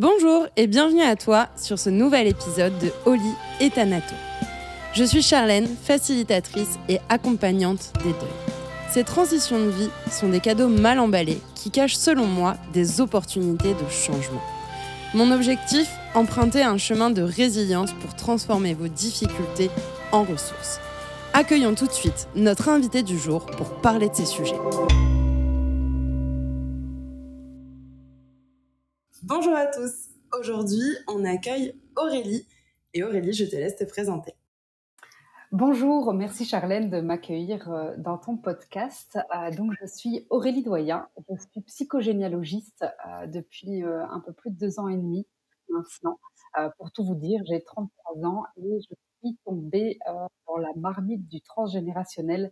Bonjour et bienvenue à toi sur ce nouvel épisode de Oli et Tanato. Je suis Charlène, facilitatrice et accompagnante des deuils. Ces transitions de vie sont des cadeaux mal emballés qui cachent selon moi des opportunités de changement. Mon objectif, emprunter un chemin de résilience pour transformer vos difficultés en ressources. Accueillons tout de suite notre invité du jour pour parler de ces sujets. Bonjour à tous. Aujourd'hui, on accueille Aurélie. Et Aurélie, je te laisse te présenter. Bonjour, merci Charlène de m'accueillir euh, dans ton podcast. Euh, donc, je suis Aurélie Doyen, je suis psychogénéalogiste euh, depuis un peu plus de deux ans et demi maintenant. Pour tout vous dire, j'ai 33 ans et je suis tombée dans la marmite du transgénérationnel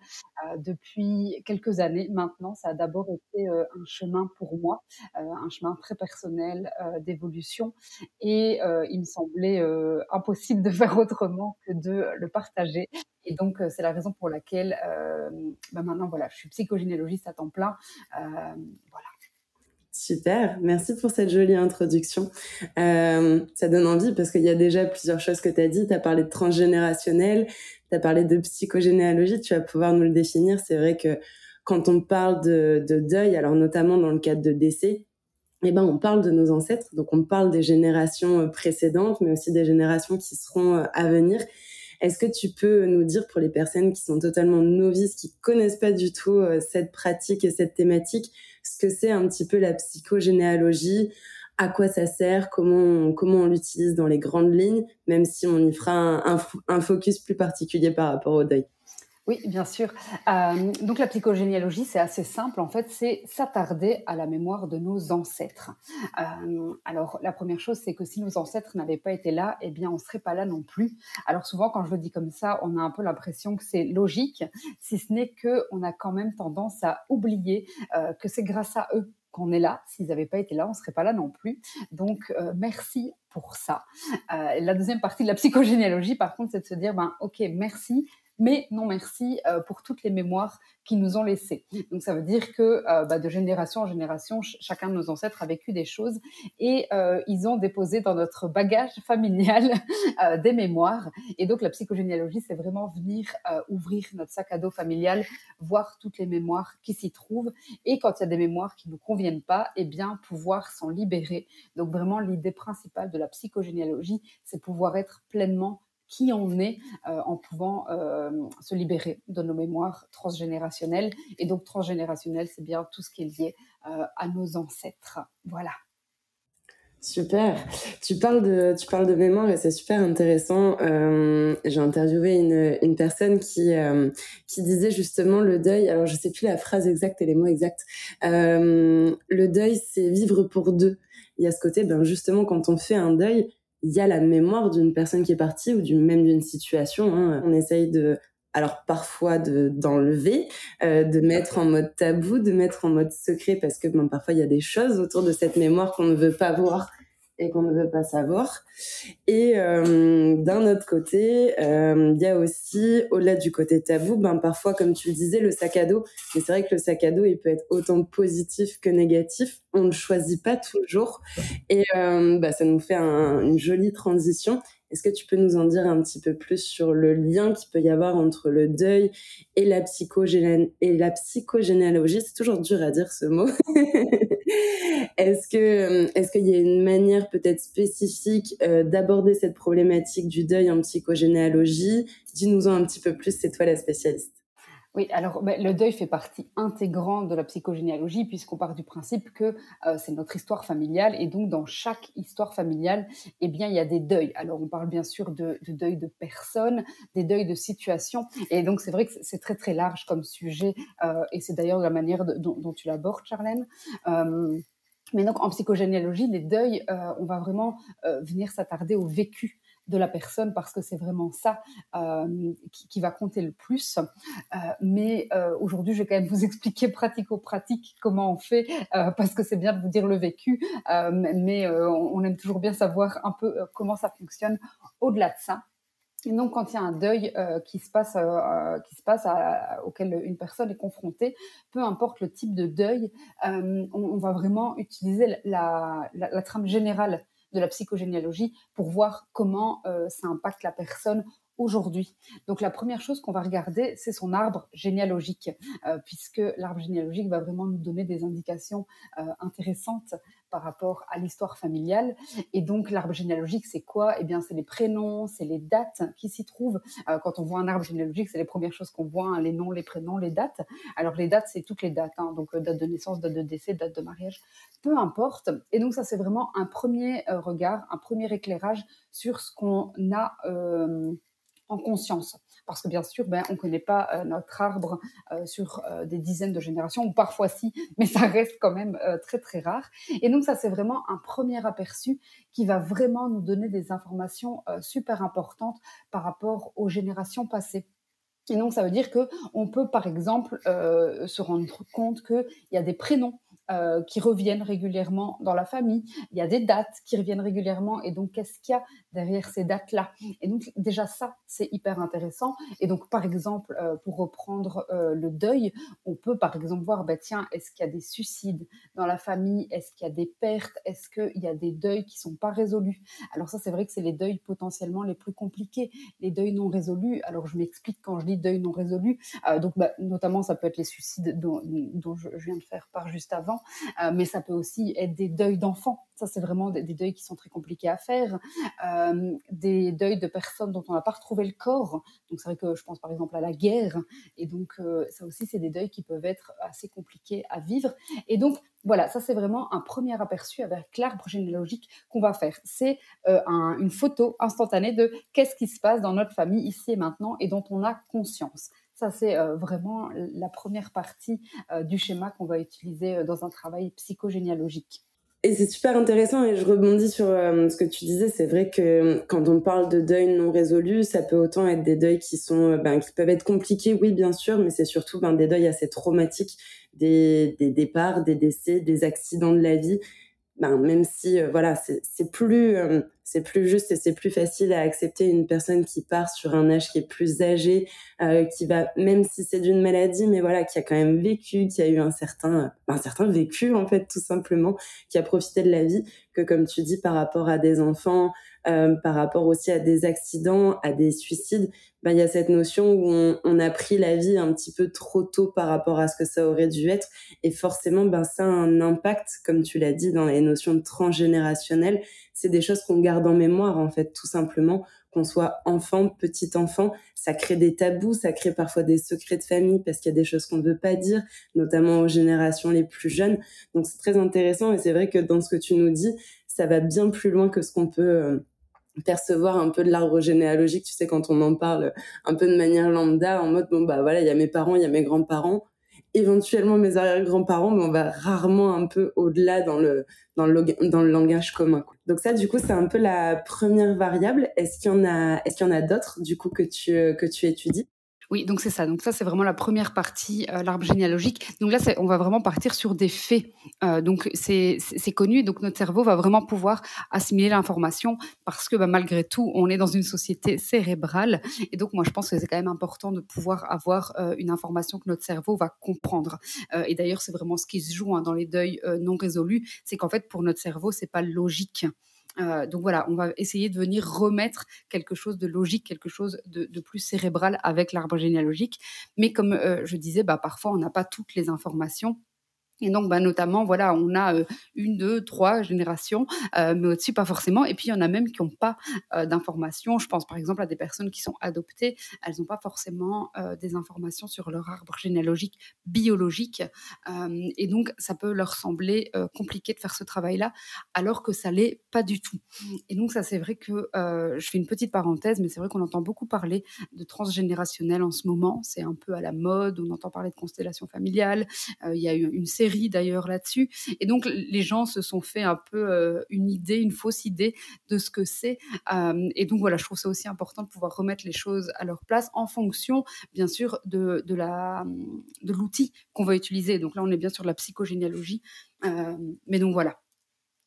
depuis quelques années maintenant. Ça a d'abord été un chemin pour moi, un chemin très personnel d'évolution et il me semblait impossible de faire autrement que de le partager. Et donc, c'est la raison pour laquelle bah maintenant, voilà, je suis psychogénéalogiste à temps plein. voilà. Super, merci pour cette jolie introduction. Euh, ça donne envie parce qu'il y a déjà plusieurs choses que tu as dit. Tu as parlé de transgénérationnel, tu as parlé de psychogénéalogie, tu vas pouvoir nous le définir. C'est vrai que quand on parle de, de, deuil, alors notamment dans le cadre de décès, eh ben on parle de nos ancêtres, donc on parle des générations précédentes, mais aussi des générations qui seront à venir. Est-ce que tu peux nous dire pour les personnes qui sont totalement novices, qui connaissent pas du tout cette pratique et cette thématique, ce que c'est un petit peu la psychogénéalogie, à quoi ça sert, comment on, comment on l'utilise dans les grandes lignes, même si on y fera un, un, focus plus particulier par rapport au deuil? Oui, bien sûr. Euh, donc la psychogénéalogie, c'est assez simple. En fait, c'est s'attarder à la mémoire de nos ancêtres. Euh, alors la première chose, c'est que si nos ancêtres n'avaient pas été là, eh bien, on serait pas là non plus. Alors souvent, quand je le dis comme ça, on a un peu l'impression que c'est logique, si ce n'est que on a quand même tendance à oublier euh, que c'est grâce à eux qu'on est là. S'ils n'avaient pas été là, on serait pas là non plus. Donc merci pour ça. la deuxième partie de la psychogénéalogie, par contre, c'est de se dire, ben ok, merci mais non merci euh, pour toutes les mémoires qu'ils nous ont laissées. Donc ça veut dire que euh, bah, de génération en génération, chacun de nos ancêtres a vécu des choses et euh, ils ont déposé dans notre bagage familial des mémoires. Et donc la psychogénéalogie, c'est vraiment venir ouvrir notre sac à dos familial, voir toutes les mémoires qui s'y trouvent et quand il y a des mémoires qui ne nous conviennent pas, eh bien pouvoir s'en libérer. Donc vraiment l'idée principale de la psychogénéalogie, c'est pouvoir être pleinement qui on est euh, en pouvant euh, se libérer de nos mémoires transgénérationnelles. Et donc transgénérationnel, c'est bien tout ce qui est lié euh, à nos ancêtres. Voilà. Super. Tu parles de, tu parles de mémoire et c'est super intéressant. J'ai interviewé une, une personne qui, qui disait justement le deuil. Alors je sais plus la phrase exacte et les mots exacts. le deuil, c'est vivre pour deux. Il y a ce côté, ben justement, quand on fait un deuil, il y a la mémoire d'une personne qui est partie ou du, même d'une situation. Hein. On essaye de, alors parfois de d'enlever, euh, de mettre en mode tabou, de mettre en mode secret parce que parfois il y a des choses autour de cette mémoire qu'on ne veut pas voir et qu'on ne veut pas savoir. Et euh, d'un autre côté, euh, il y a aussi, au-delà du côté tabou, ben parfois, comme tu le disais, le sac à dos. Mais c'est vrai que le sac à dos, il peut être autant positif que négatif. On ne choisit pas toujours. Et euh, bah, ça nous fait un, une jolie transition. Est-ce que tu peux nous en dire un petit peu plus sur le lien qu'il peut y avoir entre le deuil et la, et la psychogénéalogie? C'est toujours dur à dire ce mot. est-ce que est-ce qu'il y a une manière peut-être spécifique euh, d'aborder cette problématique du deuil en psychogénéalogie? Dis-nous-en un petit peu plus, c'est toi la spécialiste. Oui, alors ben, le deuil fait partie intégrante de la psychogénéalogie puisqu'on part du principe que euh, c'est notre histoire familiale et donc dans chaque histoire familiale, eh bien il y a des deuils. Alors on parle bien sûr de, de deuil de personnes, des deuils de situations et donc c'est vrai que c'est très très large comme sujet euh, et c'est d'ailleurs la manière dont, tu l'abordes, Charlène. Euh, mais donc en psychogénéalogie, les deuils, on va vraiment venir s'attarder au vécu de la personne parce que c'est vraiment ça euh, qui, va compter le plus. Euh, mais euh, aujourd'hui, je vais quand même vous expliquer pratico-pratique comment on fait parce que c'est bien de vous dire le vécu, mais on, aime toujours bien savoir un peu comment ça fonctionne au-delà de ça. Et donc, quand il y a un deuil qui se passe, qui se passe auquel une personne est confrontée, peu importe le type de deuil, on, va vraiment utiliser la, trame générale de la psychogénéalogie pour voir comment ça impacte la personne aujourd'hui. Donc la première chose qu'on va regarder, c'est son arbre généalogique, euh, puisque l'arbre généalogique va vraiment nous donner des indications euh, intéressantes par rapport à l'histoire familiale. Et donc l'arbre généalogique, c'est quoi? Eh bien, c'est les prénoms, c'est les dates qui s'y trouvent. Euh, quand on voit un arbre généalogique, c'est les premières choses qu'on voit, hein, les noms, les prénoms, les dates. Alors les dates, c'est toutes les dates, hein, donc date de naissance, date de décès, date de mariage, peu importe. Et donc ça, c'est vraiment un premier regard, un premier éclairage sur ce qu'on a en conscience. Parce que bien sûr, ben, on ne connaît pas euh, notre arbre euh, sur euh, des dizaines de générations, ou parfois si, mais ça reste quand même très très rare. Et donc ça, c'est vraiment un premier aperçu qui va vraiment nous donner des informations super importantes par rapport aux générations passées. Et donc, ça veut dire que on peut, par exemple, se rendre compte qu'il y a des prénoms euh, qui reviennent régulièrement dans la famille. Il y a des dates qui reviennent régulièrement. Et donc, qu'est-ce qu'il y a derrière ces dates-là? Et donc, déjà, ça, c'est hyper intéressant. Et donc, par exemple, euh, pour reprendre euh, le deuil, on peut, par exemple, voir, bah, tiens, est-ce qu'il y a des suicides dans la famille? Est-ce qu'il y a des pertes? Est-ce qu'il y a des deuils qui sont pas résolus? Alors ça, c'est vrai que c'est les deuils potentiellement les plus compliqués, les deuils non résolus. Alors, je m'explique quand je dis deuil non résolu. donc, bah, notamment, ça peut être les suicides dont je viens de faire part juste avant euh, mais ça peut aussi être des deuils d'enfants. Ça, c'est vraiment des, deuils qui sont très compliqués à faire. Euh, des deuils de personnes dont on n'a pas retrouvé le corps. Donc, c'est vrai que je pense par exemple à la guerre. Et donc, euh, ça aussi, c'est des deuils qui peuvent être assez compliqués à vivre. Et donc, voilà, ça c'est vraiment un premier aperçu avec l'arbre généalogique qu'on va faire. C'est une photo instantanée de qu'est-ce qui se passe dans notre famille ici et maintenant et dont on a conscience. Ça, c'est euh, vraiment la première partie euh, du schéma qu'on va utiliser euh, dans un travail psychogénéalogique. Et c'est super intéressant et je rebondis sur ce que tu disais. C'est vrai que quand on parle de deuil non résolu, ça peut autant être des deuils qui sont, ben, qui peuvent être compliqués, oui bien sûr, mais c'est surtout ben, des deuils assez traumatiques, des, des départs, des décès, des accidents de la vie ben, même si euh, voilà c'est plus euh, c'est plus juste et c'est plus facile à accepter une personne qui part sur un âge qui est plus âgé euh, qui va même si c'est d'une maladie mais voilà qui a quand même vécu qui a eu un certain un certain vécu en fait tout simplement qui a profité de la vie que comme tu dis par rapport à des enfants par rapport aussi à des accidents à des suicides ben, il y a cette notion où on, a pris la vie un petit peu trop tôt par rapport à ce que ça aurait dû être. Et forcément, ben, ça a un impact, comme tu l'as dit, dans les notions de transgénérationnel. C'est des choses qu'on garde en mémoire, en fait, tout simplement. Qu'on soit enfant, petit enfant, ça crée des tabous, ça crée parfois des secrets de famille parce qu'il y a des choses qu'on ne veut pas dire, notamment aux générations les plus jeunes. Donc c'est très intéressant et c'est vrai que dans ce que tu nous dis, ça va bien plus loin que ce qu'on peut euh, percevoir un peu de l'arbre généalogique, tu sais, quand on en parle un peu de manière lambda, en mode, bon, bah voilà, il y a mes parents, il y a mes grands-parents, éventuellement mes arrière-grands-parents, mais on va rarement un peu au-delà dans le, dans le, dans le langage commun. Donc ça, du coup, c'est un peu la première variable. Est-ce qu'il y en a, est-ce qu'il y en a d'autres, du coup, que tu, que tu étudies? Oui, donc c'est ça. Donc ça, c'est vraiment la première partie, euh, l'arbre généalogique. Donc là, on va vraiment partir sur des faits. Euh, donc c'est connu, donc notre cerveau va vraiment pouvoir assimiler l'information parce que bah, malgré tout, on est dans une société cérébrale. Et donc moi, je pense que c'est quand même important de pouvoir avoir euh, une information que notre cerveau va comprendre. et d'ailleurs, c'est vraiment ce qui se joue hein, dans les deuils non résolus, c'est qu'en fait, pour notre cerveau, c'est pas logique. Euh, donc voilà, on va essayer de venir remettre quelque chose de logique, quelque chose de, plus cérébral avec l'arbre généalogique. Mais comme euh, je disais, bah, parfois on n'a pas toutes les informations et donc, bah, notamment, voilà, on a une, deux, trois générations, mais au-dessus, pas forcément. Et puis, il y en a même qui n'ont pas d'informations. Je pense par exemple à des personnes qui sont adoptées. Elles n'ont pas forcément des informations sur leur arbre généalogique biologique. et donc, ça peut leur sembler compliqué de faire ce travail-là, alors que ça l'est pas du tout. Et donc, ça, c'est vrai que je fais une petite parenthèse, mais c'est vrai qu'on entend beaucoup parler de transgénérationnel en ce moment. C'est un peu à la mode. On entend parler de constellation familiale. Il y a eu une série d'ailleurs là-dessus. Et donc les gens se sont fait un peu euh, une idée, une fausse idée de ce que c'est. Euh, et donc voilà, je trouve ça aussi important de pouvoir remettre les choses à leur place en fonction, bien sûr, de, de la de l'outil qu'on va utiliser. Donc là, on est bien sur la psychogénéalogie. Euh, mais donc voilà.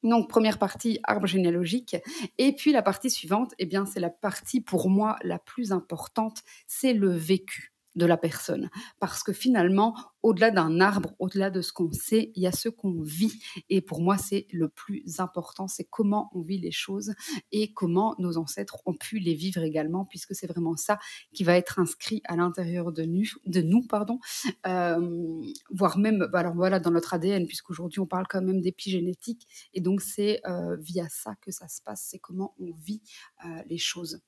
Donc, première partie, arbre généalogique. Et puis, la partie suivante, eh bien, c'est la partie, pour moi, la plus importante, c'est le vécu. De la personne. Parce que finalement, au-delà d'un arbre, au-delà de ce qu'on sait, il y a ce qu'on vit. Et pour moi, c'est le plus important, c'est comment on vit les choses et comment nos ancêtres ont pu les vivre également, puisque c'est vraiment ça qui va être inscrit à l'intérieur de nous, de nous pardon, euh, voire même, bah alors voilà, dans notre ADN, puisqu'aujourd'hui on parle quand même d'épigénétique, et donc c'est euh, via ça que ça se passe, c'est comment on vit euh, les choses.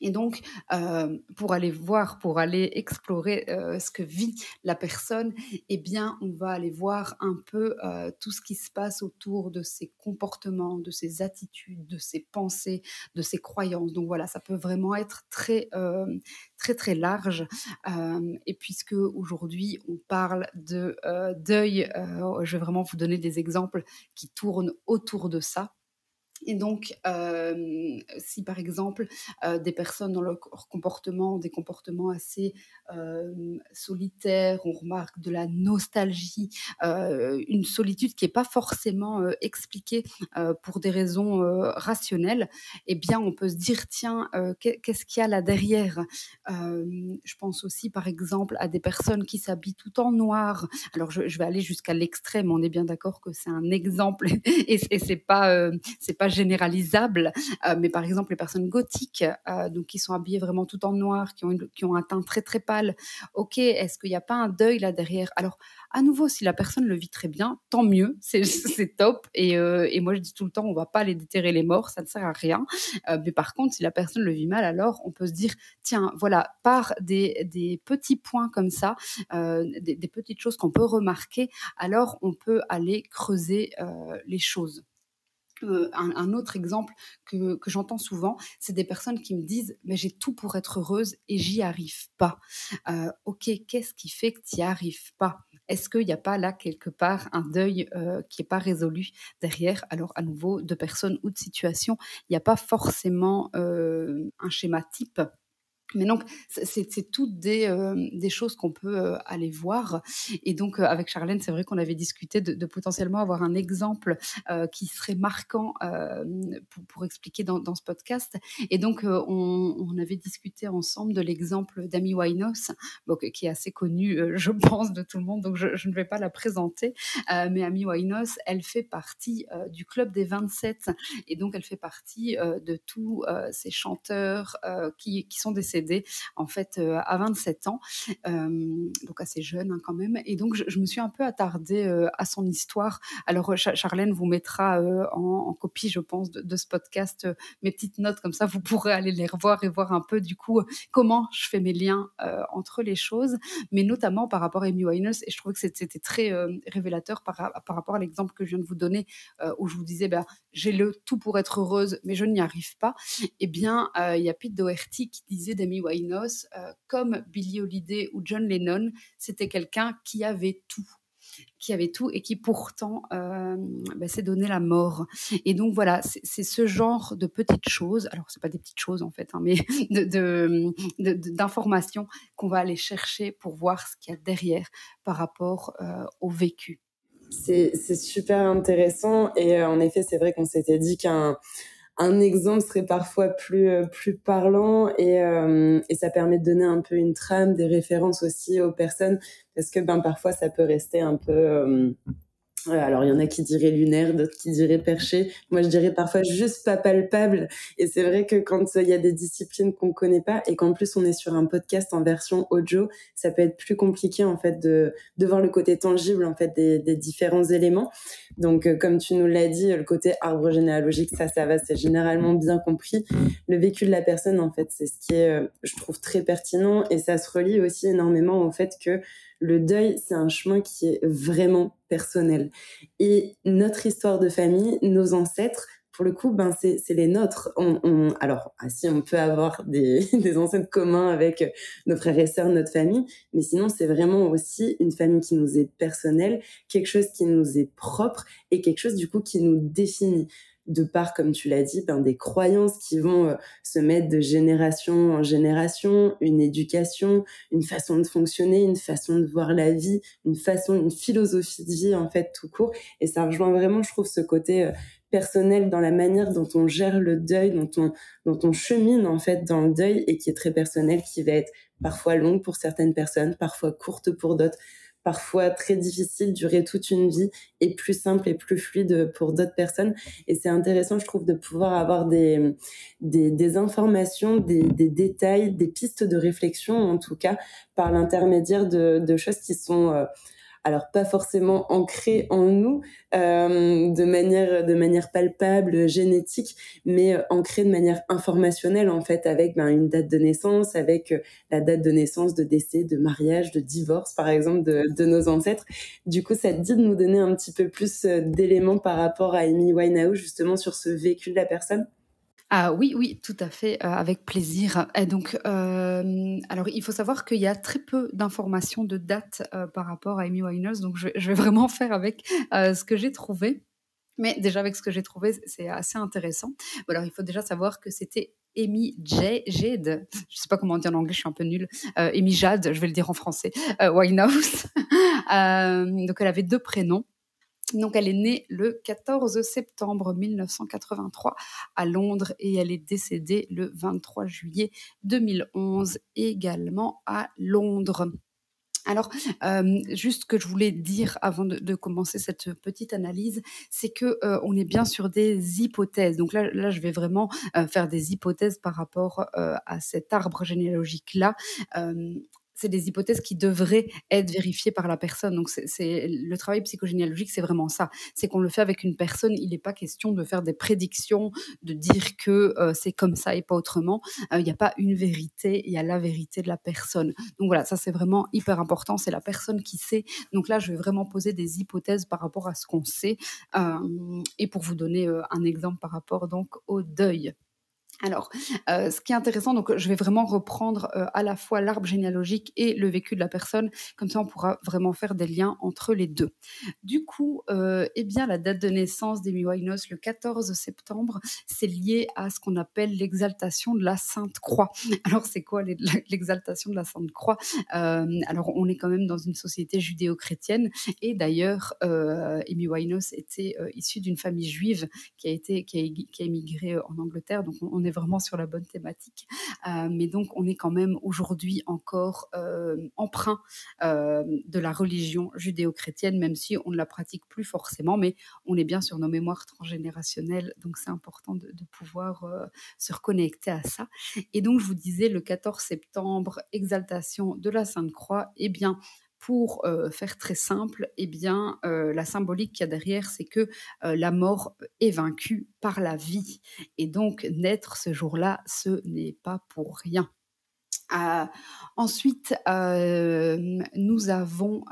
Et donc, euh, pour aller voir, pour aller explorer euh, ce que vit la personne, eh bien, on va aller voir un peu euh, tout ce qui se passe autour de ses comportements, de ses attitudes, de ses pensées, de ses croyances. Donc voilà, ça peut vraiment être très, très, très large. et puisque aujourd'hui, on parle de deuil, je vais vraiment vous donner des exemples qui tournent autour de ça. Et donc, euh, si par exemple euh, des personnes dans leur comportement des comportements assez euh, solitaires, on remarque de la nostalgie, une solitude qui n'est pas forcément expliquée pour des raisons rationnelles, eh bien, on peut se dire tiens, qu'est-ce qu'il y a là derrière? Je pense aussi par exemple à des personnes qui s'habillent tout en noir. Alors, je, vais aller jusqu'à l'extrême. On est bien d'accord que c'est un exemple et, et c'est pas c'est pas généralisable, euh, mais par exemple les personnes gothiques, euh, donc qui sont habillées vraiment tout en noir, qui ont, qui ont un teint très très pâle, ok, est-ce qu'il n'y a pas un deuil là derrière? Alors à nouveau, si la personne le vit très bien, tant mieux, c'est top. Et, euh, et, moi je dis tout le temps, on va pas aller déterrer les morts, ça ne sert à rien. mais par contre, si la personne le vit mal, alors on peut se dire, tiens, voilà, par des, petits points comme ça, des, petites choses qu'on peut remarquer, alors on peut aller creuser les choses. Euh, un, autre exemple que, j'entends souvent, c'est des personnes qui me disent mais j'ai tout pour être heureuse et j'y arrive pas. Euh, ok, qu'est-ce qui fait que tu n'y arrives pas? Est-ce qu'il n'y a pas là quelque part un deuil euh, qui n'est pas résolu derrière? Alors à nouveau, de personnes ou de situations, il n'y a pas forcément un schéma type mais donc, c'est toutes des, euh, des choses qu'on peut euh, aller voir. Et donc, euh, avec Charlène, c'est vrai qu'on avait discuté de, de, potentiellement avoir un exemple qui serait marquant pour, pour, expliquer dans, dans, ce podcast. Et donc, on, on, avait discuté ensemble de l'exemple d'Amy Winehouse, qui est assez connue, je pense, de tout le monde. Donc, je, je ne vais pas la présenter. mais Amy Winehouse, elle fait partie du club des 27. Et donc, elle fait partie de tous ces chanteurs qui, qui sont décédés en fait euh, à 27 ans, euh, donc assez jeune hein, quand même. Et donc je, me suis un peu attardée euh, à son histoire. Alors Charlène vous mettra en, copie, je pense, de, ce podcast mes petites notes comme ça, vous pourrez aller les revoir et voir un peu du coup comment je fais mes liens entre les choses, mais notamment par rapport à Amy Winehouse. Et je trouve que c'était très révélateur par, par, rapport à l'exemple que je viens de vous donner, où je vous disais, ben, j'ai le tout pour être heureuse, mais je n'y arrive pas. Eh bien, il y a Pete Doherty qui disait des Amy Winehouse, euh, comme Billie Holiday ou John Lennon, c'était quelqu'un qui avait tout qui avait tout et qui pourtant euh, bah, s'est donné la mort. Et donc voilà, c'est ce genre de petites choses, alors c'est pas des petites choses en fait, hein, mais d'informations de, de, qu'on va aller chercher pour voir ce qu'il y a derrière par rapport euh, au vécu. C'est super intéressant et en effet c'est vrai qu'on s'était dit qu'un un exemple serait parfois plus euh, plus parlant et, euh, et ça permet de donner un peu une trame, des références aussi aux personnes parce que ben parfois ça peut rester un peu euh, alors, il y en a qui diraient lunaire, d'autres qui diraient perché. Moi, je dirais parfois juste pas palpable. Et c'est vrai que quand il y a des disciplines qu'on connaît pas et qu'en plus on est sur un podcast en version audio, ça peut être plus compliqué en fait de, de voir le côté tangible en fait des, des différents éléments. Donc, euh, comme tu nous l'as dit, le côté arbre généalogique, ça, ça va, c'est généralement bien compris. Le vécu de la personne, en fait, c'est ce qui est, euh, je trouve, très pertinent et ça se relie aussi énormément au fait que le deuil, c'est un chemin qui est vraiment personnel. Et notre histoire de famille, nos ancêtres, pour le coup, ben c'est les nôtres. On, alors, ah, si on peut avoir des, des ancêtres communs avec nos frères et sœurs, notre famille, mais sinon, c'est vraiment aussi une famille qui nous est personnelle, quelque chose qui nous est propre et quelque chose du coup qui nous définit de par, comme tu l'as dit, ben, des croyances qui vont euh, se mettre de génération en génération, une éducation, une façon de fonctionner, une façon de voir la vie, une façon, une philosophie de vie en fait tout court. Et ça rejoint vraiment, je trouve, ce côté euh, personnel dans la manière dont on gère le deuil, dont on, dont on chemine en fait dans le deuil et qui est très personnel, qui va être parfois longue pour certaines personnes, parfois courte pour d'autres, parfois très difficile, durer toute une vie, et plus simple et plus fluide pour d'autres personnes. Et c'est intéressant, je trouve, de pouvoir avoir des, des, informations, des, détails, des pistes de réflexion, en tout cas, par l'intermédiaire de, choses qui sont... Euh, alors pas forcément ancré en nous euh, de manière de manière palpable, génétique, mais euh, ancré de manière informationnelle en fait, avec ben, une date de naissance, avec euh, la date de naissance, de décès, de mariage, de divorce par exemple de, de nos ancêtres. Du coup, ça te dit de nous donner un petit peu plus d'éléments par rapport à Amy Winehouse justement sur ce vécu de la personne? Ah oui, oui, tout à fait, euh, avec plaisir. Donc, euh, alors il faut savoir qu'il y a très peu d'informations de date euh, par rapport à Amy Winehouse, donc je, vais vraiment faire avec ce que j'ai trouvé. Mais déjà avec ce que j'ai trouvé, c'est assez intéressant. alors il faut déjà savoir que c'était Amy Jade, je sais pas comment dire en anglais, je suis un peu nulle. Amy Jade, je vais le dire en français. Winehouse. donc elle avait deux prénoms. Donc elle est née le 14 septembre 1983 à Londres et elle est décédée le 23 juillet 2011 également à Londres. Alors, euh, juste ce que je voulais dire avant de, commencer cette petite analyse, c'est que euh, on est bien sur des hypothèses. Donc là, je vais vraiment euh, faire des hypothèses par rapport à cet arbre généalogique là c'est des hypothèses qui devraient être vérifiées par la personne. Donc, c'est le travail psychogénéalogique, c'est vraiment ça. C'est qu'on le fait avec une personne. Il n'est pas question de faire des prédictions, de dire que euh, c'est comme ça et pas autrement. Euh, il n'y a pas une vérité, il y a la vérité de la personne. Donc voilà, ça c'est vraiment hyper important. C'est la personne qui sait. Donc là, je vais vraiment poser des hypothèses par rapport à ce qu'on sait. Euh, et pour vous donner un exemple par rapport donc au deuil. Alors, euh, ce qui est intéressant, donc je vais vraiment reprendre euh, à la fois l'arbre généalogique et le vécu de la personne, comme ça on pourra vraiment faire des liens entre les deux. Du coup, euh, eh bien, la date de naissance d'Amy Winehouse, le 14 septembre, c'est lié à ce qu'on appelle l'exaltation de la Sainte Croix. Alors, c'est quoi l'exaltation de la Sainte Croix? Alors, on est quand même dans une société judéo-chrétienne, et d'ailleurs, Amy Winehouse était issue d'une famille juive qui a été qui a, qui a émigré en Angleterre, donc on est vraiment sur la bonne thématique. Euh, mais donc, on est quand même aujourd'hui encore euh, emprunt euh, de la religion judéo-chrétienne, même si on ne la pratique plus forcément, mais on est bien sur nos mémoires transgénérationnelles, donc c'est important de, pouvoir se reconnecter à ça. Et donc, je vous disais, le 14 septembre, exaltation de la Sainte Croix, eh bien, pour faire très simple, eh bien, la symbolique qu'il y a derrière, c'est que la mort est vaincue par la vie. Et donc, naître ce jour-là, ce n'est pas pour rien. Ah, ensuite, nous avons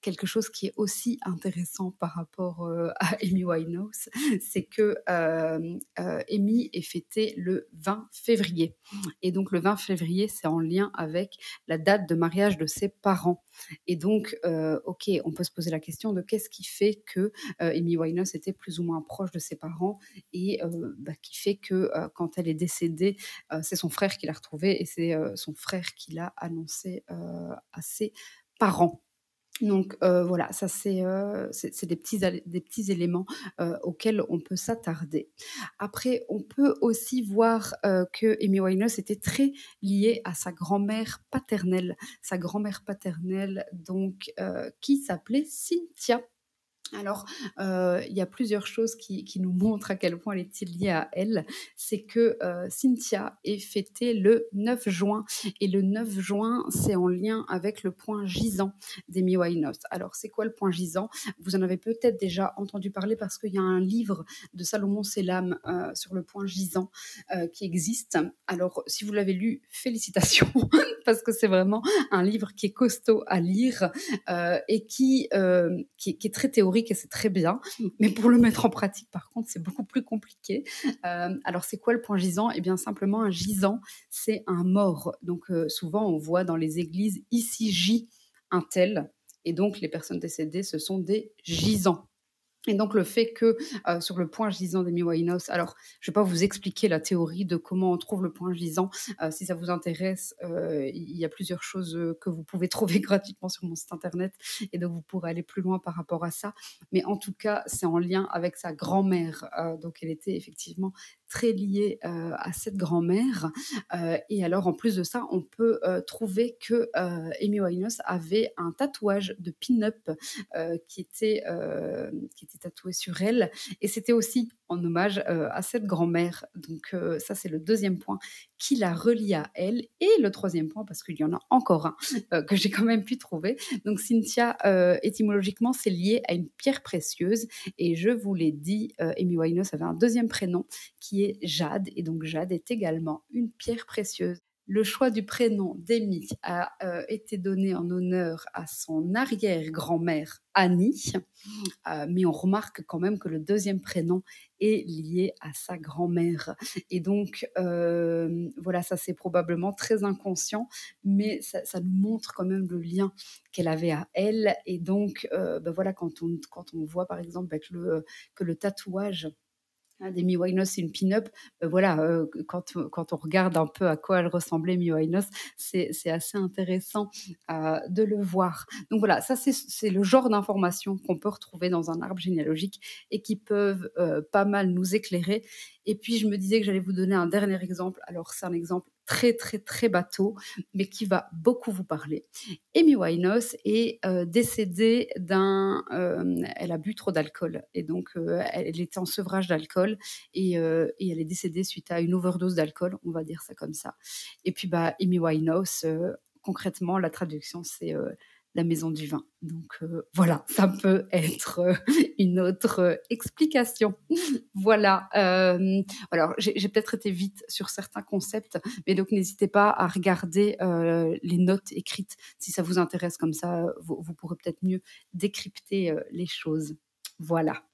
quelque chose qui est aussi intéressant par rapport à Amy Winehouse, c'est que Amy est fêtée le 20 février. Et donc le 20 février, c'est en lien avec la date de mariage de ses parents. Et donc, ok, on peut se poser la question de qu'est-ce qui fait que Amy Winehouse était plus ou moins proche de ses parents et bah, qui fait que quand elle est décédée, c'est son frère qui l'a retrouvée et c'est son frère qui l'a annoncé à ses parents. Donc voilà, ça c'est des, petits, des petits éléments auxquels on peut s'attarder. Après, on peut aussi voir que Amy Winehouse était très liée à sa grand-mère paternelle, sa grand-mère paternelle donc qui s'appelait Cynthia. Alors, euh, il y a plusieurs choses qui, nous montrent à quel point elle est liée à elle. C'est que euh, Cynthia est fêtée le 9 juin. Et le 9 juin, c'est en lien avec le point gisant d'Amy Winehouse. Alors, c'est quoi le point gisant? Vous en avez peut-être déjà entendu parler parce qu'il y a un livre de Salomon Selam euh, sur le point gisant qui existe. Alors, si vous l'avez lu, félicitations, parce que c'est vraiment un livre qui est costaud à lire et qui, qui, qui est très théorique et c'est très bien. Mais pour le mettre en pratique, par contre, c'est beaucoup plus compliqué. Euh, alors, c'est quoi le point gisant? Eh bien, simplement, un gisant, c'est un mort. Donc, euh, souvent, on voit dans les églises, ici gît un tel. Et donc, les personnes décédées, ce sont des gisants. Et donc le fait que euh, sur le point gisant d'Amy Winehouse, alors je ne vais pas vous expliquer la théorie de comment on trouve le point gisant. Euh, si ça vous intéresse, euh, il y a plusieurs choses que vous pouvez trouver gratuitement sur mon site internet et donc vous pourrez aller plus loin par rapport à ça. Mais en tout cas, c'est en lien avec sa grand-mère. donc elle était effectivement très liée à cette grand-mère. et alors, en plus de ça, on peut trouver que Amy Winehouse avait un tatouage de pin-up qui, qui était tatoué sur elle. Et c'était aussi hommage à cette grand-mère. Donc ça, c'est le deuxième point qui la relie à elle. Et le troisième point, parce qu'il y en a encore un que j'ai quand même pu trouver. Donc Cynthia, étymologiquement, c'est lié à une pierre précieuse. Et je vous l'ai dit, Amy Winehouse avait un deuxième prénom qui est Jade. Et donc Jade est également une pierre précieuse. Le choix du prénom d'Amy a euh, été donné en honneur à son arrière-grand-mère Annie, euh, mais on remarque quand même que le deuxième prénom est lié à sa grand-mère. Et donc, euh, voilà, ça c'est probablement très inconscient, mais ça, nous montre quand même le lien qu'elle avait à elle. Et donc, ben voilà, quand on, quand on voit par exemple le, que le tatouage Hein, Demi Winehouse, c'est une pin-up. Euh, voilà, euh, quand, quand, on regarde un peu à quoi elle ressemblait, Demi Winehouse, c'est assez intéressant euh, de le voir. Donc voilà, ça c'est le genre d'informations qu'on peut retrouver dans un arbre généalogique et qui peuvent pas mal nous éclairer. Et puis je me disais que j'allais vous donner un dernier exemple. Alors c'est un exemple très très très bateau, mais qui va beaucoup vous parler. Amy Winehouse est euh, décédée d'un... Euh, elle a bu trop d'alcool et donc euh, elle était en sevrage d'alcool et, elle est décédée suite à une overdose d'alcool, on va dire ça comme ça. Et puis bah, Amy Winehouse, concrètement, la traduction c'est la maison du vin. Donc euh, voilà, ça peut être euh, une autre euh, explication. voilà. alors j'ai peut-être été vite sur certains concepts, mais donc n'hésitez pas à regarder les notes écrites si ça vous intéresse. Comme ça, vous, vous pourrez peut-être mieux décrypter les choses. Voilà.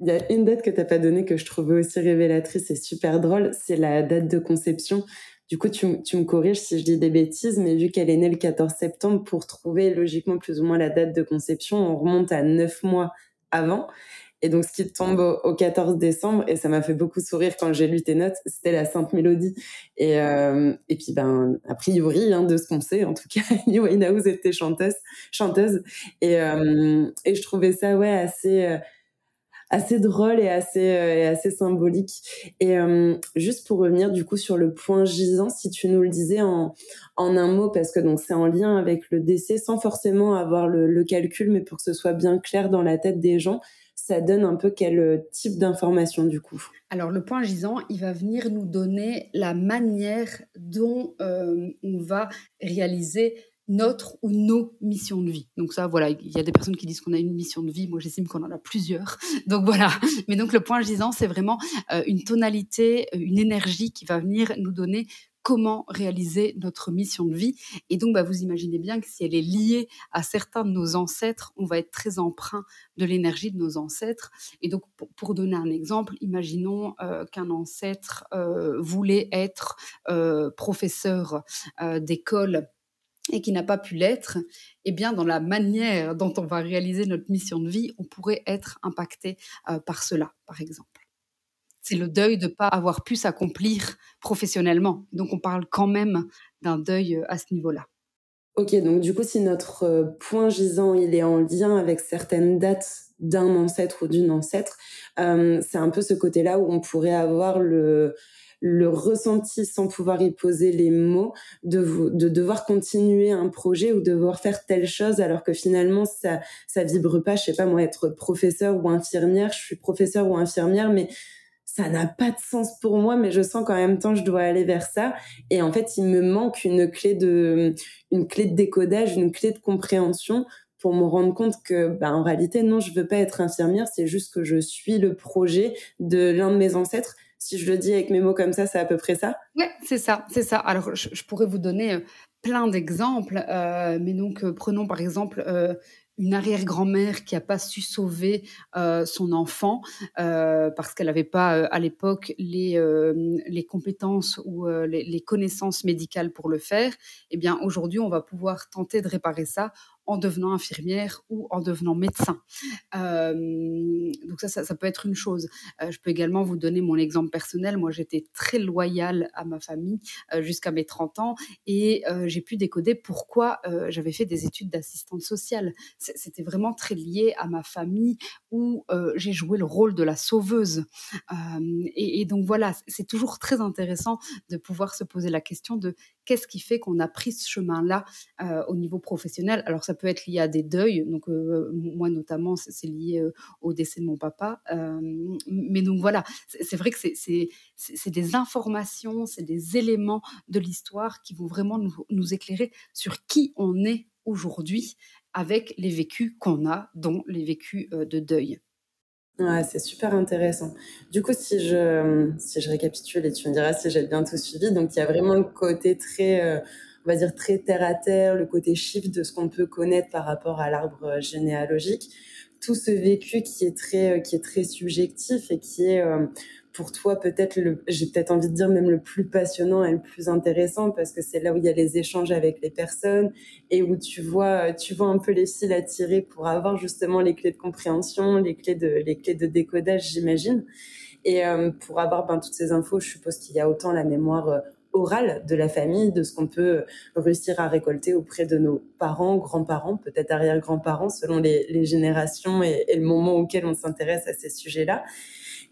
Il y a une date que tu n'as pas donnée que je trouvais aussi révélatrice et super drôle, c'est la date de conception. Du coup, tu, me corriges si je dis des bêtises, mais vu qu'elle est née le 14 septembre, pour trouver logiquement plus ou moins la date de conception, on remonte à neuf mois avant. Et donc, ce qui tombe au, 14 décembre, et ça m'a fait beaucoup sourire quand j'ai lu tes notes, c'était la Sainte Mélodie. Et, euh, et puis, ben, a priori, hein, de ce qu'on sait, en tout cas, Winehouse était chanteuse. chanteuse. Et, euh, et je trouvais ça, ouais, assez... Euh, assez drôle et assez, euh, et assez symbolique. Et euh, juste pour revenir du coup sur le point gisant, si tu nous le disais en, en un mot, parce que donc c'est en lien avec le décès, sans forcément avoir le, le, calcul, mais pour que ce soit bien clair dans la tête des gens, ça donne un peu quel euh, type d'information du coup? Alors le point gisant, il va venir nous donner la manière dont on va réaliser notre ou nos missions de vie. Donc ça, voilà, il y a des personnes qui disent qu'on a une mission de vie. Moi, j'estime qu'on en a plusieurs. Donc voilà. Mais donc le point gisant, c'est vraiment euh, une tonalité, euh, une énergie qui va venir nous donner comment réaliser notre mission de vie. Et donc, bah, vous imaginez bien que si elle est liée à certains de nos ancêtres, on va être très emprunt de l'énergie de nos ancêtres. Et donc, pour, donner un exemple, imaginons euh, qu'un ancêtre voulait être professeur d'école et qui n'a pas pu l'être, eh bien, dans la manière dont on va réaliser notre mission de vie, on pourrait être impacté euh, par cela, par exemple. C'est le deuil de ne pas avoir pu s'accomplir professionnellement. Donc, on parle quand même d'un deuil euh, à ce niveau-là. Ok, donc du coup, si notre euh, point gisant, il est en lien avec certaines dates d'un ancêtre ou d'une ancêtre, c'est un peu ce côté-là où on pourrait avoir le, le ressenti sans pouvoir y poser les mots, de, de devoir continuer un projet ou devoir faire telle chose alors que finalement ça ça vibre pas. Je sais pas moi être professeur ou infirmière. Je suis professeur ou infirmière, mais ça n'a pas de sens pour moi, mais je sens qu'en même temps, je dois aller vers ça. Et en fait, il me manque une clé de, une clé de décodage, une clé de compréhension pour me rendre compte que, bah, en réalité, non, je veux pas être infirmière. C'est juste que je suis le projet de l'un de mes ancêtres si je le dis avec mes mots comme ça, c'est à peu près ça Oui, c'est ça, c'est ça. Alors, je, pourrais vous donner euh, plein d'exemples, euh, mais donc euh, prenons par exemple une arrière-grand-mère qui n'a pas su sauver son enfant parce qu'elle n'avait pas à l'époque les, les compétences ou les, les, connaissances médicales pour le faire. Eh bien, aujourd'hui, on va pouvoir tenter de réparer ça en devenant infirmière ou en devenant médecin. donc ça, ça, peut être une chose. je peux également vous donner mon exemple personnel. Moi, j'étais très loyale à ma famille jusqu'à mes 30 ans et j'ai pu décoder pourquoi j'avais fait des études d'assistante sociale. C'était vraiment très lié à ma famille où j'ai joué le rôle de la sauveuse. Et, donc voilà, c'est toujours très intéressant de pouvoir se poser la question de qu'est-ce qui fait qu'on a pris ce chemin-là au niveau professionnel? Alors ça peut être lié à des deuils, donc moi notamment c'est lié au décès de mon papa. mais donc voilà, c'est vrai que c'est des informations, c'est des éléments de l'histoire qui vont vraiment nous, nous éclairer sur qui on est aujourd'hui avec les vécus qu'on a, dont les vécus de deuil. Ouais, c'est super intéressant. Du coup, si je, si je récapitule et tu me diras si j'ai bien tout suivi, donc il y a vraiment le côté très, euh, on va dire très terre à terre, le côté chiffre de ce qu'on peut connaître par rapport à l'arbre généalogique, tout ce vécu qui est très, qui est très subjectif et qui est euh, pour toi peut-être le, j'ai peut-être envie de dire même le plus passionnant et le plus intéressant parce que c'est là où il y a les échanges avec les personnes et où tu vois, tu vois un peu les fils à tirer pour avoir justement les clés de compréhension, les clés de, les clés de décodage, j'imagine. Et euh, pour avoir ben, toutes ces infos, je suppose qu'il y a autant la mémoire euh, orale de la famille, de ce qu'on peut réussir à récolter auprès de nos parents, grands-parents, peut-être arrière-grands-parents, selon les, les générations et, et, le moment auquel on s'intéresse à ces sujets-là.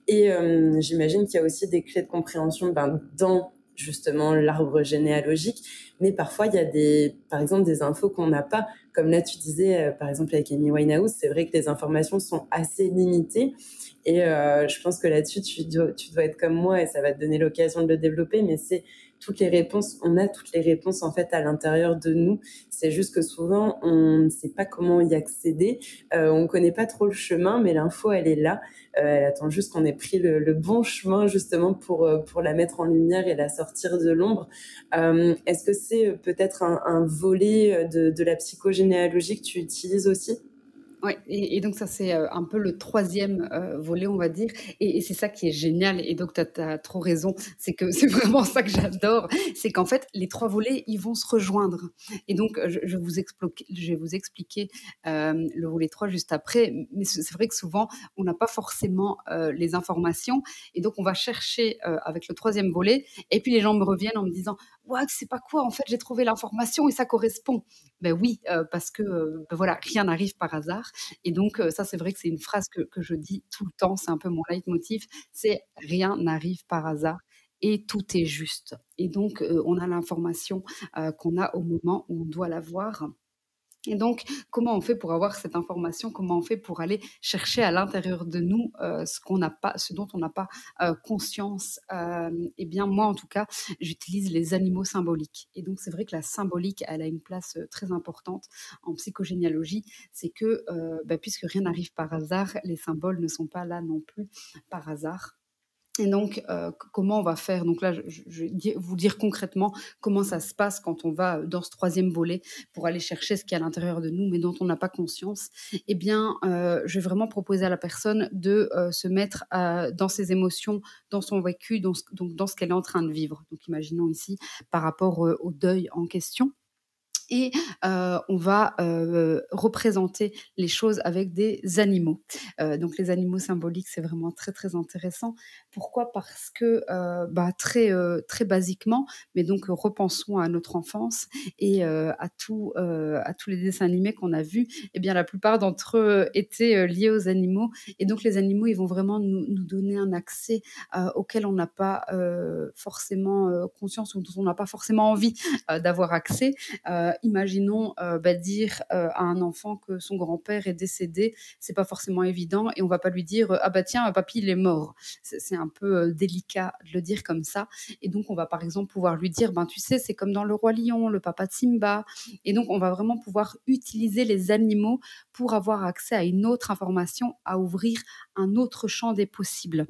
Et euh, j'imagine qu'il y a aussi des clés de compréhension ben, dans justement l'arbre généalogique, mais parfois il y a des, par exemple, des infos qu'on n'a pas. Comme là, tu disais, euh, par exemple avec Amy Winehouse, c'est vrai que les informations sont assez limitées. Et euh, je pense que là-dessus, tu dois, tu dois être comme moi et ça va te donner l'occasion de le développer, mais c'est toutes les réponses, on a toutes les réponses en fait à l'intérieur de nous. C'est juste que souvent on ne sait pas comment y accéder, euh, on connaît pas trop le chemin, mais l'info elle est là. Euh, elle attend juste qu'on ait pris le, bon chemin justement pour euh, pour la mettre en lumière et la sortir de l'ombre. Euh, est-ce que c'est peut-être un, un volet de, de la psychogénéalogie que tu utilises aussi? Ouais, et, donc ça c'est euh, un peu le troisième euh, volet, on va dire, et, c'est ça qui est génial. Et donc tu as, trop raison, c'est que c'est vraiment ça que j'adore, c'est qu'en fait les trois volets ils vont se rejoindre. Et donc je, vais vous expliquer euh, le volet 3 juste après. Mais c'est vrai que souvent on n'a pas forcément les informations, et donc on va chercher avec le troisième volet. Et puis les gens me reviennent en me disant ouais, c'est pas quoi, en fait, j'ai trouvé l'information et ça correspond. Ben oui, parce que ben voilà, rien n'arrive par hasard. Et donc, euh, ça, c'est vrai que c'est une phrase que, que, je dis tout le temps, c'est un peu mon leitmotiv, c'est rien n'arrive par hasard. Et tout est juste. Et donc, on a l'information qu'on a au moment où on doit l'avoir. Et donc, comment on fait pour avoir cette information? Comment on fait pour aller chercher à l'intérieur de nous euh, ce qu'on n'a pas, ce dont on n'a pas euh, conscience? Euh, Eh bien, moi, en tout cas, j'utilise les animaux symboliques. Et donc, c'est vrai que la symbolique, elle a une place très importante en psychogénéalogie. C'est que, bah, puisque rien n'arrive par hasard, les symboles ne sont pas là non plus par hasard. Et donc, euh, comment on va faire? Donc là, je, vais vous dire concrètement comment ça se passe quand on va dans ce troisième volet pour aller chercher ce qui est à l'intérieur de nous, mais dont on n'a pas conscience. Eh bien, euh, je vais vraiment proposer à la personne de euh, se mettre dans ses émotions, dans son vécu, dans donc dans ce qu'elle est en train de vivre. Donc, imaginons ici par rapport au deuil en question et on va représenter les choses avec des animaux. donc les animaux symboliques, c'est vraiment très très intéressant. Pourquoi? Parce que bah, très très basiquement, mais donc repensons à notre enfance et à tous les dessins animés qu'on a vus. Eh bien la plupart d'entre eux étaient liés aux animaux et donc les animaux, ils vont vraiment nous, nous donner un accès auquel on n'a pas forcément conscience ou dont on n'a pas forcément envie d'avoir accès imaginons euh, bah, dire euh, à un enfant que son grand-père est décédé, c'est pas forcément évident et on va pas lui dire ah bah tiens papy il est mort. C'est un peu euh, délicat de le dire comme ça et donc on va par exemple pouvoir lui dire ben tu sais c'est comme dans le roi lion, le papa de Simba et donc on va vraiment pouvoir utiliser les animaux pour avoir accès à une autre information, à ouvrir un autre champ des possibles.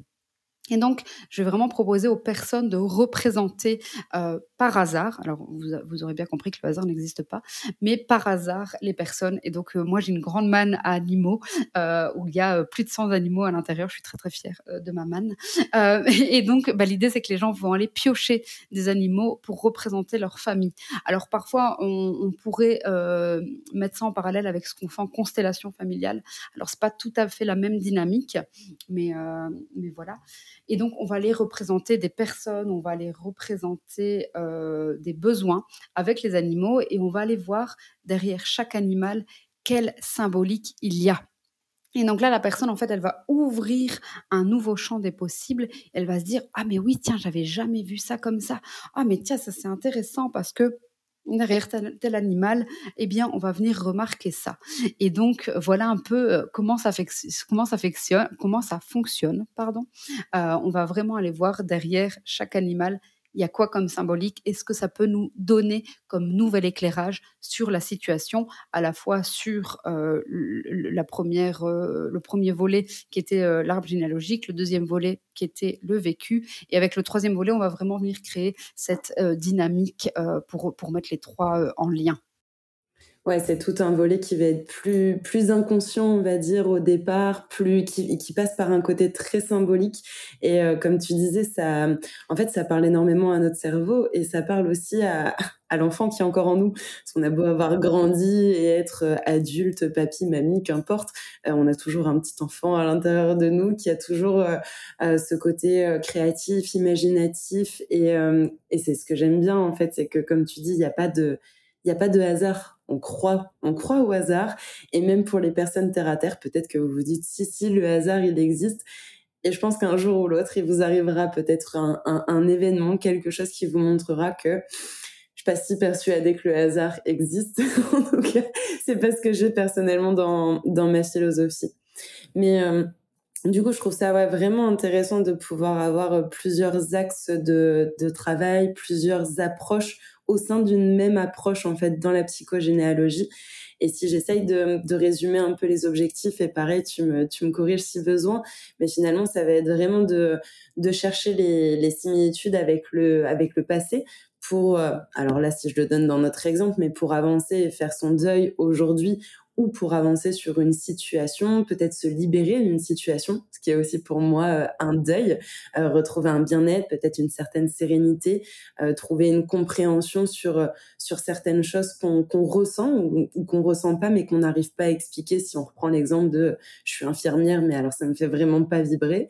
Et donc, je vais vraiment proposer aux personnes de représenter euh, par hasard, alors vous, aurez bien compris que le hasard n'existe pas, mais par hasard les personnes. Et donc, euh, moi, j'ai une grande manne à animaux euh, où il y a plus de 100 animaux à l'intérieur. Je suis très, très fière de ma manne. et donc, bah, l'idée, c'est que les gens vont aller piocher des animaux pour représenter leur famille. Alors, parfois, on, on pourrait mettre ça en parallèle avec ce qu'on fait en constellation familiale. Alors, c'est pas tout à fait la même dynamique, mais, mais voilà. Et donc, on va aller représenter des personnes, on va aller représenter euh, des besoins avec les animaux et on va aller voir derrière chaque animal quelle symbolique il y a. Et donc là, la personne, en fait, elle va ouvrir un nouveau champ des possibles. Elle va se dire, ah mais oui, tiens, j'avais jamais vu ça comme ça. Ah mais tiens, ça c'est intéressant parce que derrière tel, animal, eh bien, on va venir remarquer ça. Et donc, voilà un peu euh, comment ça, fonctionne. Euh, on va vraiment aller voir derrière chaque animal il y a quoi comme symbolique? Est-ce que ça peut nous donner comme nouvel éclairage sur la situation, à la fois sur euh, la première, euh, le premier volet qui était euh, l'arbre généalogique, le deuxième volet qui était le vécu, et avec le troisième volet, on va vraiment venir créer cette dynamique pour, pour mettre les trois en lien? Ouais, c'est tout un volet qui va être plus, plus inconscient, on va dire, au départ, plus, qui, qui passe par un côté très symbolique. Et euh, comme tu disais, ça, en fait, ça parle énormément à notre cerveau et ça parle aussi à, à l'enfant qui est encore en nous. Parce qu'on a beau avoir grandi et être euh, adulte, papy, mamie, qu'importe, euh, on a toujours un petit enfant à l'intérieur de nous qui a toujours ce côté créatif, imaginatif. Et, et c'est ce que j'aime bien, en fait, c'est que, comme tu dis, il n'y a pas de il n'y a pas de hasard. On croit, on croit au hasard. Et même pour les personnes terre à terre, peut-être que vous vous dites, si, si, le hasard, il existe. Et je pense qu'un jour ou l'autre, il vous arrivera peut-être un, un, événement, quelque chose qui vous montrera que je suis pas si persuadée que le hasard existe. en tout cas, c'est pas ce que j'ai personnellement dans, dans ma philosophie. Mais euh, du coup, je trouve ça ouais, vraiment intéressant de pouvoir avoir plusieurs axes de, de travail, plusieurs approches au sein d'une même approche en fait dans la psychogénéalogie. Et si j'essaye de, résumer un peu les objectifs, et pareil, tu me, tu me corriges si besoin, mais finalement, ça va être vraiment de, de chercher les, les similitudes avec le, avec le passé pour, euh, alors là, si je le donne dans notre exemple, mais pour avancer et faire son deuil aujourd'hui ou pour avancer sur une situation, peut-être se libérer d'une situation, ce qui est aussi pour moi euh, un deuil, euh, retrouver un bien-être, peut-être une certaine sérénité, euh, trouver une compréhension sur sur certaines choses qu'on ressent ou, ou qu'on ressent pas, mais qu'on n'arrive pas à expliquer. Si on reprend l'exemple de, je suis infirmière, mais alors ça me fait vraiment pas vibrer.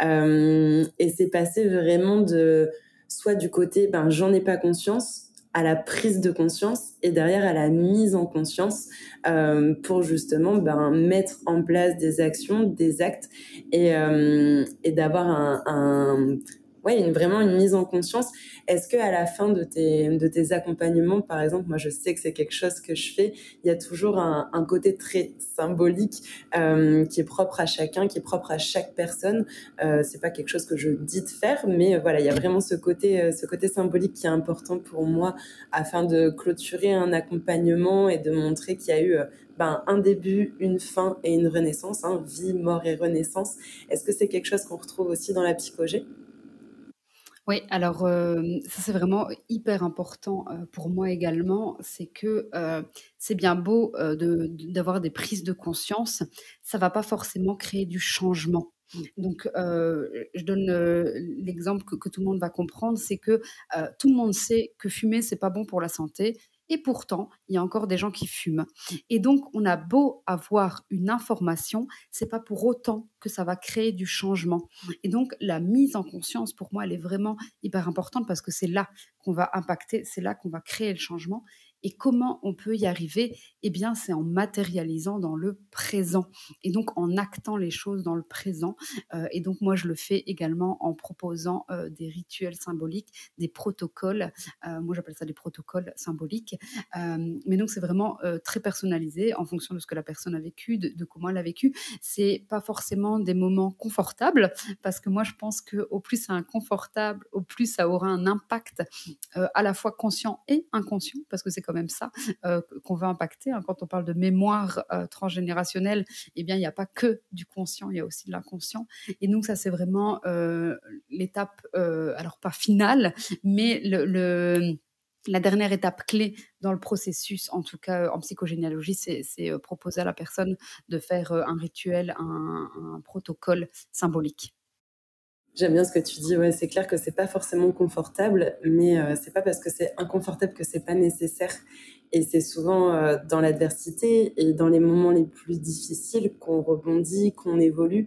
et c'est passé vraiment de soit du côté, ben j'en ai pas conscience, à la prise de conscience et derrière à la mise en conscience euh, pour justement ben, mettre en place des actions, des actes et, euh, et d'avoir un, un, ouais, une, vraiment une mise en conscience. Est-ce que à la fin de tes, de tes accompagnements, par exemple, moi je sais que c'est quelque chose que je fais, il y a toujours un, côté très symbolique euh, qui est propre à chacun, qui est propre à chaque personne. Euh, c'est pas quelque chose que je dis de faire, mais euh, voilà, il y a vraiment ce côté, euh, ce côté symbolique qui est important pour moi afin de clôturer un accompagnement et de montrer qu'il y a eu ben, un début, une fin et une renaissance, hein, vie, mort et renaissance. Est-ce que c'est quelque chose qu'on retrouve aussi dans la psychogé oui, alors ça c'est vraiment hyper important pour moi également, c'est que c'est bien beau d'avoir des prises de conscience, ça va pas forcément créer du changement. Donc, je donne l'exemple que, que, tout le monde va comprendre, c'est que tout le monde sait que fumer c'est pas bon pour la santé, et pourtant, il y a encore des gens qui fument. Et donc, on a beau avoir une information, c'est pas pour autant que ça va créer du changement. Et donc, la mise en conscience, pour moi, elle est vraiment hyper importante parce que c'est là qu'on va impacter, c'est là qu'on va créer le changement. Et comment on peut y arriver Eh bien, c'est en matérialisant dans le présent et donc en actant les choses dans le présent. Euh, et donc, moi, je le fais également en proposant euh, des rituels symboliques, des protocoles. Euh, moi, j'appelle ça des protocoles symboliques. mais donc, c'est vraiment très personnalisé en fonction de ce que la personne a vécu, de, de comment elle a vécu. C'est pas forcément des moments confortables parce que moi, je pense que au plus c'est inconfortable, au plus ça aura un impact à la fois conscient et inconscient parce que c'est comme même ça qu'on veut impacter. Hein. Quand on parle de mémoire transgénérationnelle, eh bien, il n'y a pas que du conscient, il y a aussi de l'inconscient. Et donc, ça, c'est vraiment l'étape, alors pas finale, mais la dernière étape clé dans le processus, en tout cas en psychogénéalogie, c'est euh, proposer à la personne de faire euh, un rituel, un, protocole symbolique. J'aime bien ce que tu dis. Ouais, c'est clair que c'est pas forcément confortable, mais euh, c'est pas parce que c'est inconfortable que c'est pas nécessaire. Et c'est souvent dans l'adversité et dans les moments les plus difficiles qu'on rebondit, qu'on évolue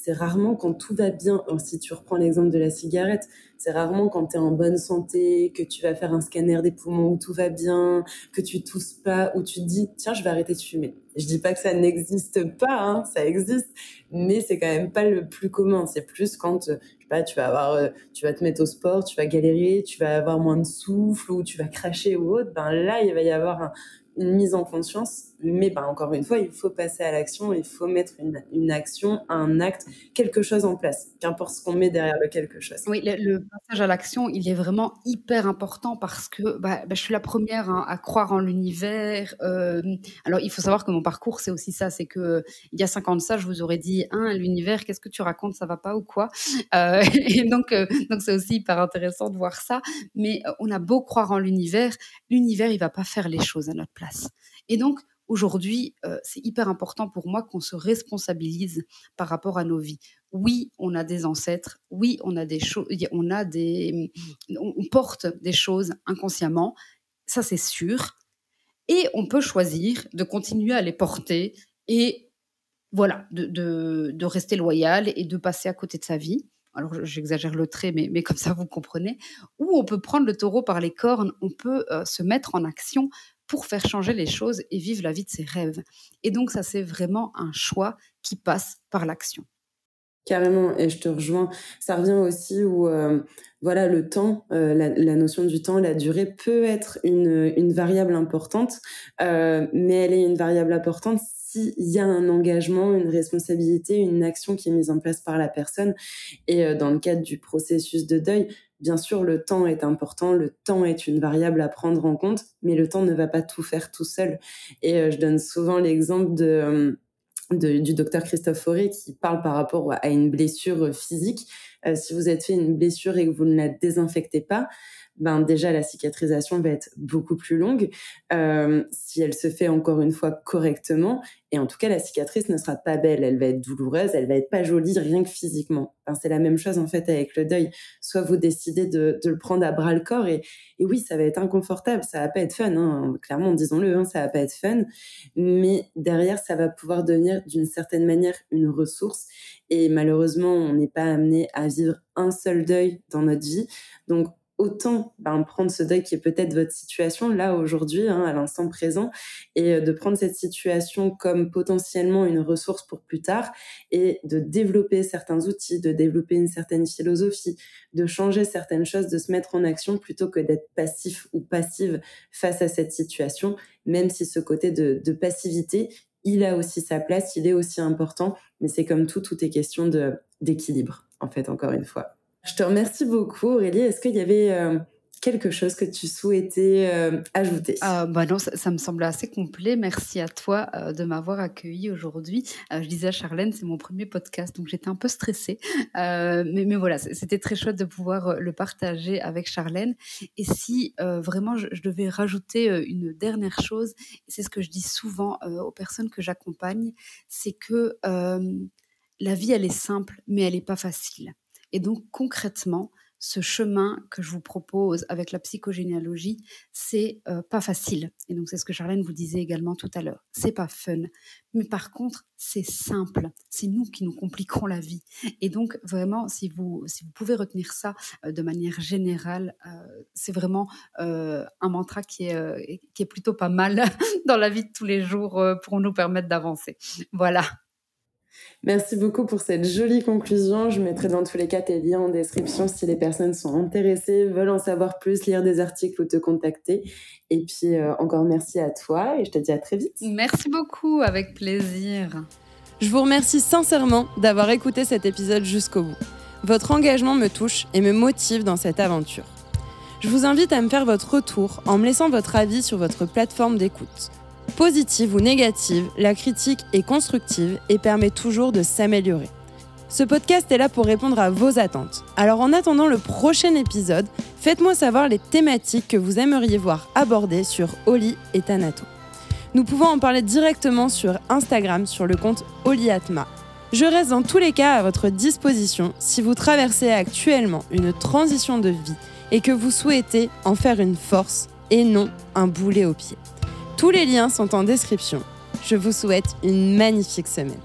c'est rarement quand tout va bien. si tu reprends l'exemple de la cigarette, c'est rarement quand tu es en bonne santé, que tu vas faire un scanner des poumons où tout va bien, que tu tousses pas, où tu te dis tiens, je vais arrêter de fumer. Je dis pas que ça n'existe pas, hein, ça existe, mais c'est quand même pas le plus commun. C'est plus quand je sais pas, tu vas avoir, euh, tu vas te mettre au sport, tu vas galérer, tu vas avoir moins de souffle ou tu vas cracher ou autre. Ben là, il va y avoir un, une mise en conscience, mais bah, encore une fois, il faut passer à l'action, il faut mettre une, une, action, un acte, quelque chose en place, qu'importe ce qu'on met derrière le quelque chose. Oui, le, passage à l'action, il est vraiment hyper important parce que bah, bah, je suis la première hein, à croire en l'univers. Euh, alors, il faut savoir que mon parcours, c'est aussi ça, c'est que il y a 50 ans ça, je vous aurais dit, hein, l'univers, qu'est-ce que tu racontes, ça va pas ou quoi? Euh, Et donc, euh, donc c'est aussi hyper intéressant de voir ça. Mais on a beau croire en l'univers, l'univers, il va pas faire les choses à notre place. Et donc, aujourd'hui, euh, c'est hyper important pour moi qu'on se responsabilise par rapport à nos vies. Oui, on a des ancêtres, oui, on a des choses, on a des, on porte des choses inconsciemment, ça c'est sûr. Et on peut choisir de continuer à les porter et voilà, de, de, rester loyal et de passer à côté de sa vie. Alors j'exagère le trait, mais, mais, comme ça vous comprenez. Ou on peut prendre le taureau par les cornes, on peut euh, se mettre en action pour faire changer les choses et vivre la vie de ses rêves. Et donc ça, c'est vraiment un choix qui passe par l'action. Carrément, et je te rejoins. Ça revient aussi où, euh, voilà, le temps, euh, la, notion du temps, la durée peut être une, variable importante, euh, mais elle est une variable importante s'il y a un engagement, une responsabilité, une action qui est mise en place par la personne. Et dans le cadre du processus de deuil, Bien sûr, le temps est important, le temps est une variable à prendre en compte, mais le temps ne va pas tout faire tout seul. Et euh, je donne souvent l'exemple de, euh, du docteur Christophe Fauré qui parle par rapport à une blessure physique. Euh, si vous êtes fait une blessure et que vous ne la désinfectez pas, ben déjà la cicatrisation va être beaucoup plus longue euh, si elle se fait encore une fois correctement. Et en tout cas, la cicatrice ne sera pas belle, elle va être douloureuse, elle va être pas jolie rien que physiquement. c'est la même chose en fait avec le deuil. Soit vous décidez de, le prendre à bras le corps et, et, oui, ça va être inconfortable, ça va pas être fun, hein, clairement, disons-le, hein, ça va pas être fun. Mais derrière, ça va pouvoir devenir d'une certaine manière une ressource. Et malheureusement, on n'est pas amené à vivre un seul deuil dans notre vie. Donc autant ben, prendre ce deuil qui est peut-être votre situation là aujourd'hui, hein, à l'instant présent, et euh, de prendre cette situation comme potentiellement une ressource pour plus tard, et de développer certains outils, de développer une certaine philosophie, de changer certaines choses, de se mettre en action plutôt que d'être passif ou passive face à cette situation, même si ce côté de, de passivité, il a aussi sa place, il est aussi important, mais c'est comme tout, tout est question d'équilibre, en fait, encore une fois. Je te remercie beaucoup, Aurélie. Est-ce qu'il y avait euh, quelque chose que tu souhaitais euh, ajouter? Euh, bah Non, ça, me semble assez complet. Merci à toi de m'avoir accueilli aujourd'hui. je disais à Charlène, c'est mon premier podcast, donc j'étais un peu stressée. mais, mais, voilà, c'était très chouette de pouvoir le partager avec Charlène. Et si vraiment je, je, devais rajouter une dernière chose, c'est ce que je dis souvent aux personnes que j'accompagne, c'est que la vie, elle est simple, mais elle n'est pas facile. Et donc concrètement, ce chemin que je vous propose avec la psychogénéalogie, c'est euh, pas facile. Et donc c'est ce que Charlène vous disait également tout à l'heure. C'est pas fun, mais par contre c'est simple. C'est nous qui nous compliquons la vie. Et donc vraiment, si vous si vous pouvez retenir ça euh, de manière générale, euh, c'est vraiment un mantra qui est qui est plutôt pas mal dans la vie de tous les jours pour nous permettre d'avancer. Voilà. Merci beaucoup pour cette jolie conclusion. Je mettrai dans tous les cas tes liens en description si les personnes sont intéressées, veulent en savoir plus, lire des articles ou te contacter. Et puis euh, encore merci à toi et je te dis à très vite. Merci beaucoup, avec plaisir. Je vous remercie sincèrement d'avoir écouté cet épisode jusqu'au bout. Votre engagement me touche et me motive dans cette aventure. Je vous invite à me faire votre retour en me laissant votre avis sur votre plateforme d'écoute. Positive ou négative, la critique est constructive et permet toujours de s'améliorer. Ce podcast est là pour répondre à vos attentes. Alors en attendant le prochain épisode, faites-moi savoir les thématiques que vous aimeriez voir abordées sur Oli et Tanato. Nous pouvons en parler directement sur Instagram sur le compte Oliatma. Je reste dans tous les cas à votre disposition si vous traversez actuellement une transition de vie et que vous souhaitez en faire une force et non un boulet au pied. Tous les liens sont en description. Je vous souhaite une magnifique semaine.